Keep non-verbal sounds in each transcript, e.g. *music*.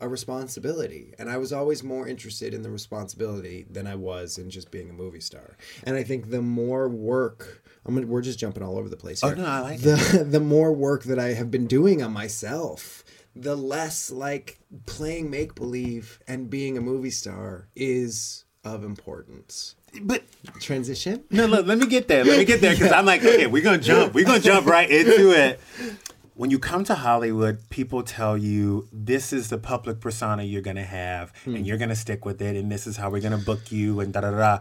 a responsibility and i was always more interested in the responsibility than i was in just being a movie star and i think the more work i'm gonna, we're just jumping all over the place oh, here. Oh, no, I like the *laughs* the more work that i have been doing on myself the less like playing make believe and being a movie star is of importance But transition no, look, let me get there. Let me get there because I'm like, *laughs* okay, we're gonna jump. We're gonna jump right into it. When you come to Hollywood, people tell you this is the public persona you're gonna have, and hmm. you're gonna stick with it, and this is how we're gonna book you, and da da da.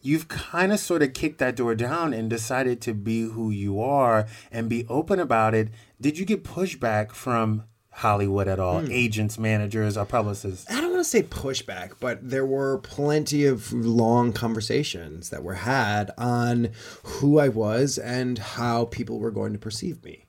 You've kind of sort of kicked that door down and decided to be who you are and be open about it. Did you get pushback from Hollywood at all? Hmm. Agents, managers, or publicists? I don't want to say pushback, but there were plenty of long conversations that were had on who I was and how people were going to perceive me.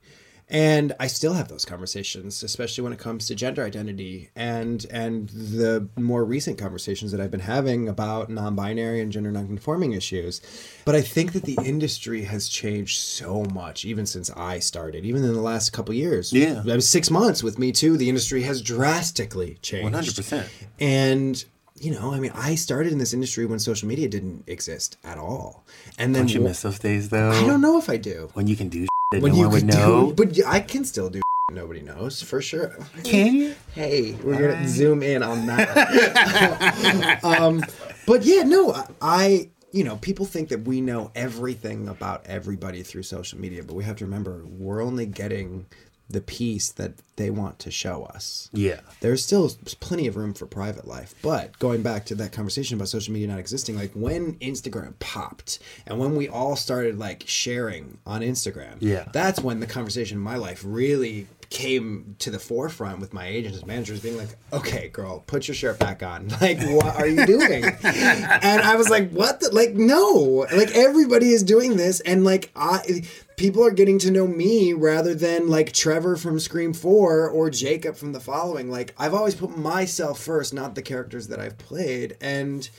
And I still have those conversations, especially when it comes to gender identity and and the more recent conversations that I've been having about non-binary and gender non-conforming issues. But I think that the industry has changed so much, even since I started, even in the last couple years. Yeah. Was six months with me too. The industry has drastically changed. 100%. And you know, I mean, I started in this industry when social media didn't exist at all. And then Don't you miss those days though? I don't know if I do. When you can do When no you could know. do, but I can still do. *laughs* Nobody knows for sure. Can you? Hey, we're gonna zoom in on that. *laughs* um, but yeah, no, I. You know, people think that we know everything about everybody through social media, but we have to remember we're only getting the piece that they want to show us Yeah. there's still plenty of room for private life. But going back to that conversation about social media not existing, like when Instagram popped and when we all started like sharing on Instagram, Yeah. that's when the conversation in my life really came to the forefront with my agents and managers being like, okay, girl, put your shirt back on. *laughs* Like, what are you doing? *laughs* and I was like, what the? Like, no. Like, everybody is doing this. And like, I. People are getting to know me rather than like Trevor from Scream 4 or Jacob from The Following. Like, I've always put myself first, not the characters that I've played. And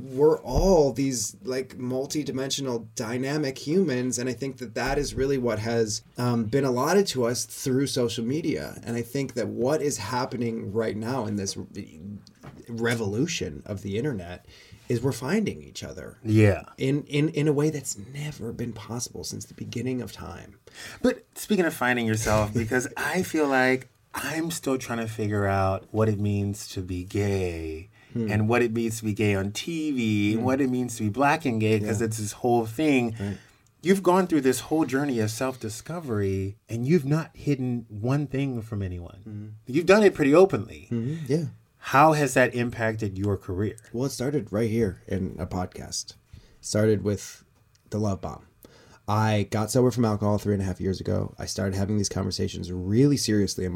we're all these like multi-dimensional dynamic humans and i think that that is really what has um, been allotted to us through social media. And i think that what is happening right now in this revolution of the internet is we're finding each other. Yeah. in, in in a way that's never been possible since the beginning of time. But speaking of finding yourself, because I feel like I'm still trying to figure out what it means to be gay Hmm. and what it means to be gay on TV and hmm. what it means to be black and gay because it's this whole thing. You've gone through this whole journey of self discovery and you've not hidden one thing from anyone. Hmm. You've done it pretty openly. yeah How has that impacted your career? Well, it started right here in a podcast. Started with the love bomb. I got sober from alcohol three and a half years ago. I started having these conversations really seriously in